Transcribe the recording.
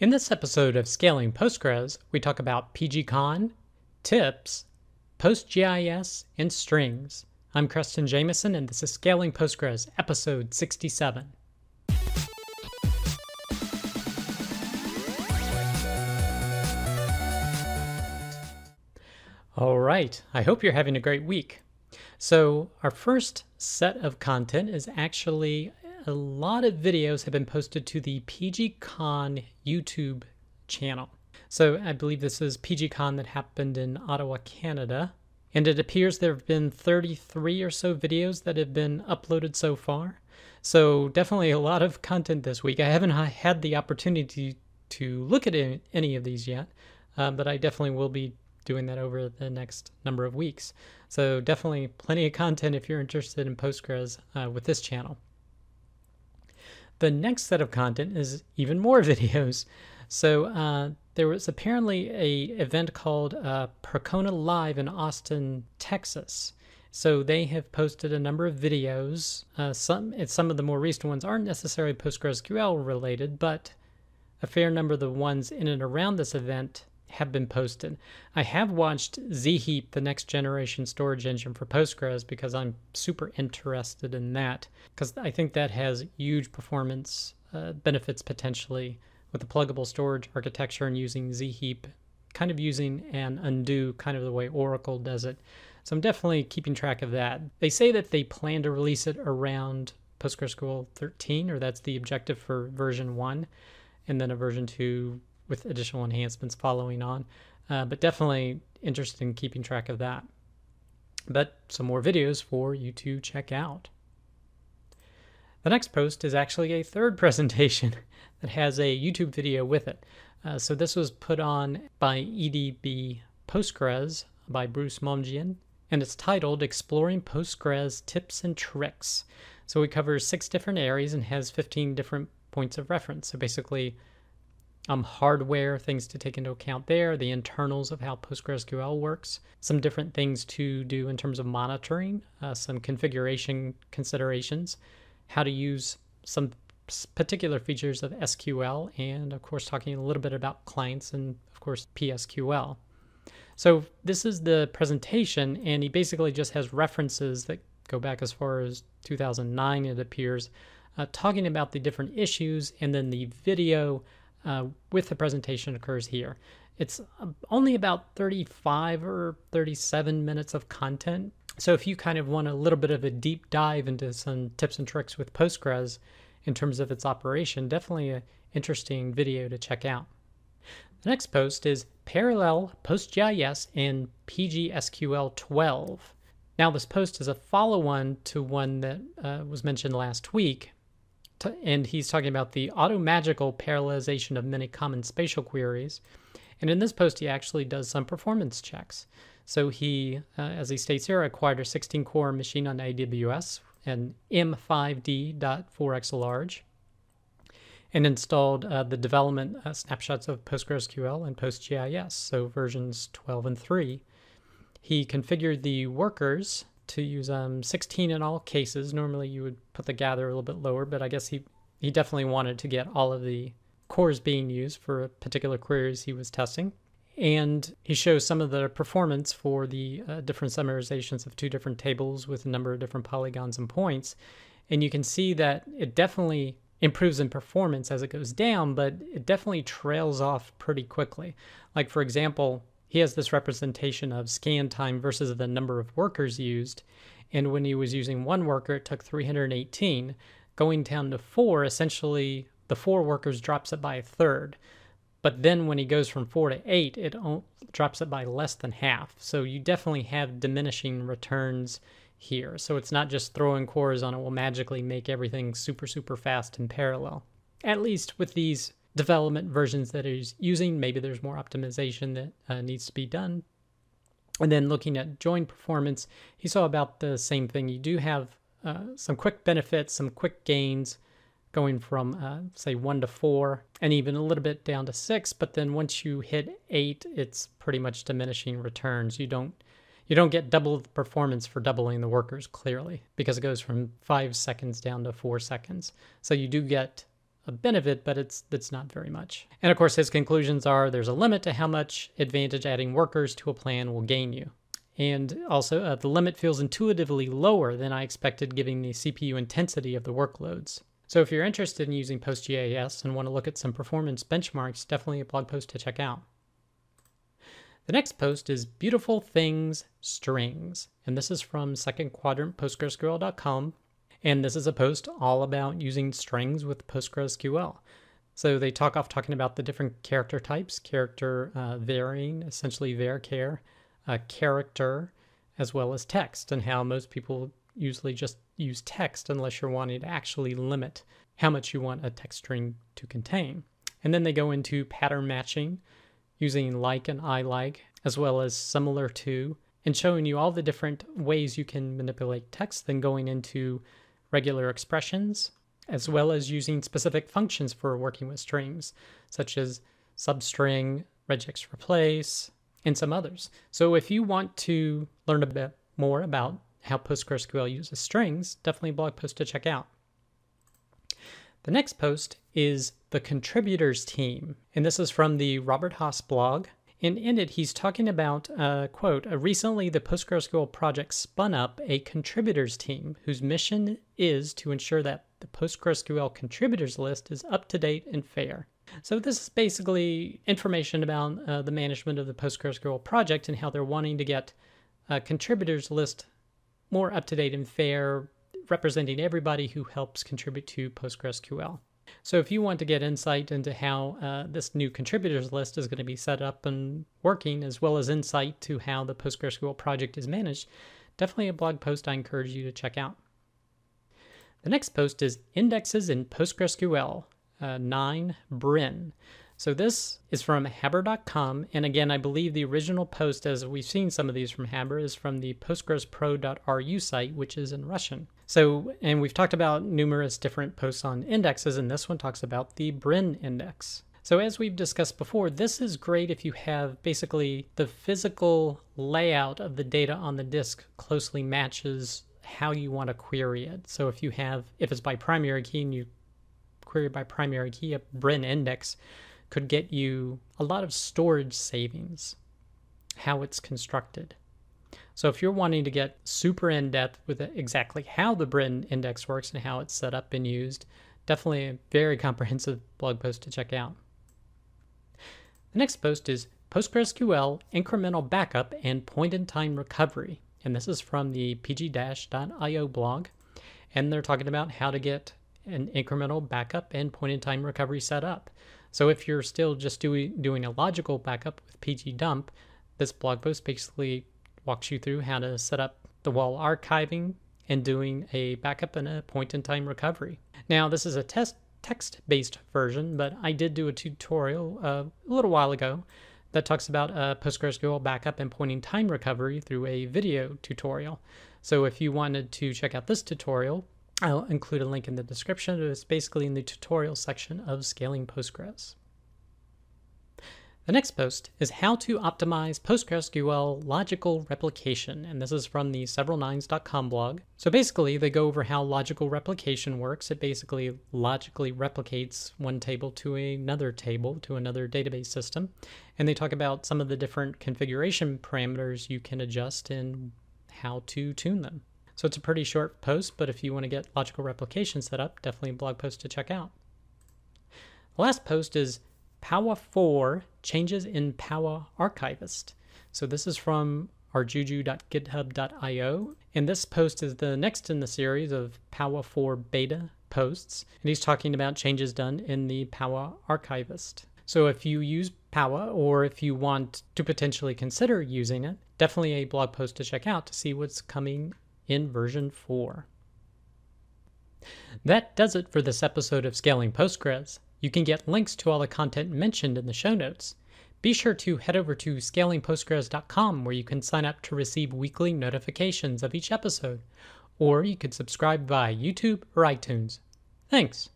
In this episode of Scaling Postgres, we talk about pgcon, tips, PostGIS, and strings. I'm Creston Jamison, and this is Scaling Postgres, episode 67. All right, I hope you're having a great week. So, our first set of content is actually a lot of videos have been posted to the PGCon YouTube channel. So I believe this is PGCon that happened in Ottawa, Canada. And it appears there have been 33 or so videos that have been uploaded so far. So definitely a lot of content this week. I haven't had the opportunity to look at any of these yet, uh, but I definitely will be doing that over the next number of weeks. So definitely plenty of content if you're interested in Postgres uh, with this channel. The next set of content is even more videos. So uh, there was apparently a event called uh, Percona Live in Austin, Texas. So they have posted a number of videos. Uh, some some of the more recent ones aren't necessarily PostgreSQL related, but a fair number of the ones in and around this event have been posted. I have watched zheap, the next generation storage engine for Postgres, because I'm super interested in that, because I think that has huge performance uh, benefits potentially with the pluggable storage architecture and using zheap, kind of using an undo, kind of the way Oracle does it. So I'm definitely keeping track of that. They say that they plan to release it around PostgreSQL 13, or that's the objective for version 1, and then a version 2 with additional enhancements following on. Uh, but definitely interested in keeping track of that. But some more videos for you to check out. The next post is actually a third presentation that has a YouTube video with it. Uh, so this was put on by EDB Postgres by Bruce Momjian, and it's titled Exploring Postgres Tips and Tricks. So it covers six different areas and has 15 different points of reference. So basically, um, hardware, things to take into account there, the internals of how PostgreSQL works, some different things to do in terms of monitoring, uh, some configuration considerations, how to use some particular features of SQL, and of course, talking a little bit about clients and, of course, PSQL. So, this is the presentation, and he basically just has references that go back as far as 2009, it appears, uh, talking about the different issues, and then the video uh, with the presentation occurs here. It's uh, only about 35 or 37 minutes of content. So if you kind of want a little bit of a deep dive into some tips and tricks with Postgres in terms of its operation, definitely an interesting video to check out. The next post is Parallel PostGIS in PGSQL 12. Now, this post is a follow on to one that uh, was mentioned last week, and he's talking about the automagical parallelization of many common spatial queries. And in this post, he actually does some performance checks. So he, uh, as he states here, acquired a 16 core machine on AWS and M5D.4x large and installed uh, the development uh, snapshots of PostgreSQL and PostGIS, so versions 12 and 3. He configured the workers to use um, 16 in all cases. Normally you would put the gather a little bit lower, but I guess he, he definitely wanted to get all of the cores being used for particular queries he was testing. And he shows some of the performance for the uh, different summarizations of two different tables with a number of different polygons and points. And you can see that it definitely improves in performance as it goes down, but it definitely trails off pretty quickly. Like, for example, he has this representation of scan time versus the number of workers used. And when he was using one worker, it took 318. Going down to four, essentially the four workers drops it by a third. But then when he goes from four to eight, it drops it by less than half. So you definitely have diminishing returns here. So it's not just throwing cores on it will magically make everything super, super fast in parallel. At least with these development versions that he's using. Maybe there's more optimization that uh, needs to be done. And then looking at join performance, he saw about the same thing. You do have uh, some quick benefits, some quick gains going from, uh, say, one to four, and even a little bit down to six. But then once you hit eight, it's pretty much diminishing returns. You don't you don't get double the performance for doubling the workers clearly because it goes from five seconds down to four seconds. So you do get a benefit, but it's that's not very much. And of course, his conclusions are there's a limit to how much advantage adding workers to a plan will gain you. And also, uh, the limit feels intuitively lower than I expected given the CPU intensity of the workloads. So if you're interested in using PostGIS and want to look at some performance benchmarks, definitely a blog post to check out. The next post is Beautiful Things Strings, and this is from Second Quadrant PostgreSQL.com. And this is a post all about using strings with PostgreSQL. So they talk off talking about the different character types, character uh, varying, essentially varchar, uh, character, as well as text, and how most people usually just use text unless you're wanting to actually limit how much you want a text string to contain. And then they go into pattern matching, using like and ILIKE, as well as similar to, and showing you all the different ways you can manipulate text, then going into regular expressions, as well as using specific functions for working with strings, such as substring, regex replace, and some others. So if you want to learn a bit more about how PostgreSQL uses strings, definitely a blog post to check out. The next post is the contributors team, and this is from the Robert Haas blog. And in it, he's talking about, uh, quote, uh, recently the PostgreSQL project spun up a contributors team whose mission is to ensure that the PostgreSQL contributors list is up to date and fair. So this is basically information about uh, the management of the PostgreSQL project and how they're wanting to get a contributors list more up to date and fair, representing everybody who helps contribute to PostgreSQL. So if you want to get insight into how uh, this new contributors list is going to be set up and working, as well as insight to how the PostgreSQL project is managed, definitely a blog post I encourage you to check out. The next post is Indexes in PostgreSQL uh, 9 Brin. So this is from Habr.com, and again, I believe the original post, as we've seen some of these from Habr, is from the PostgresPro.ru site, which is in Russian. So, and we've talked about numerous different posts on indexes, and this one talks about the Brin index. So, as we've discussed before, this is great if you have basically the physical layout of the data on the disk closely matches how you want to query it. So, if you have, if it's by primary key and you query by primary key, a Brin index could get you a lot of storage savings, how it's constructed. So if you're wanting to get super in depth with exactly how the Brin index works and how it's set up and used, definitely a very comprehensive blog post to check out. The next post is PostgreSQL incremental backup and point in time recovery. And this is from the pg-io blog. And they're talking about how to get an incremental backup and point in time recovery set up. So if you're still just doing doing a logical backup with pgdump, this blog post basically walks you through how to set up the WAL archiving and doing a backup and a point-in-time recovery. Now this is a test text-based version, but I did do a tutorial uh, a little while ago that talks about a PostgreSQL backup and point-in-time recovery through a video tutorial. So if you wanted to check out this tutorial, I'll include a link in the description. It's basically in the tutorial section of Scaling Postgres. The next post is how to optimize PostgreSQL logical replication, and this is from the severalnines.com blog. So basically, they go over how logical replication works. It basically logically replicates one table to another table to another database system, and they talk about some of the different configuration parameters you can adjust and how to tune them. So it's a pretty short post, but if you want to get logical replication set up, definitely a blog post to check out. The last post is PoWA 4 Changes in PoWA Archivist. So this is from rjuju.github.io, and this post is the next in the series of PoWA 4 beta posts, and he's talking about changes done in the PoWA Archivist. So if you use PoWA or if you want to potentially consider using it, definitely a blog post to check out to see what's coming in version 4. That does it for this episode of Scaling Postgres. You can get links to all the content mentioned in the show notes. Be sure to head over to scalingpostgres.com where you can sign up to receive weekly notifications of each episode, or you could subscribe via YouTube or iTunes. Thanks.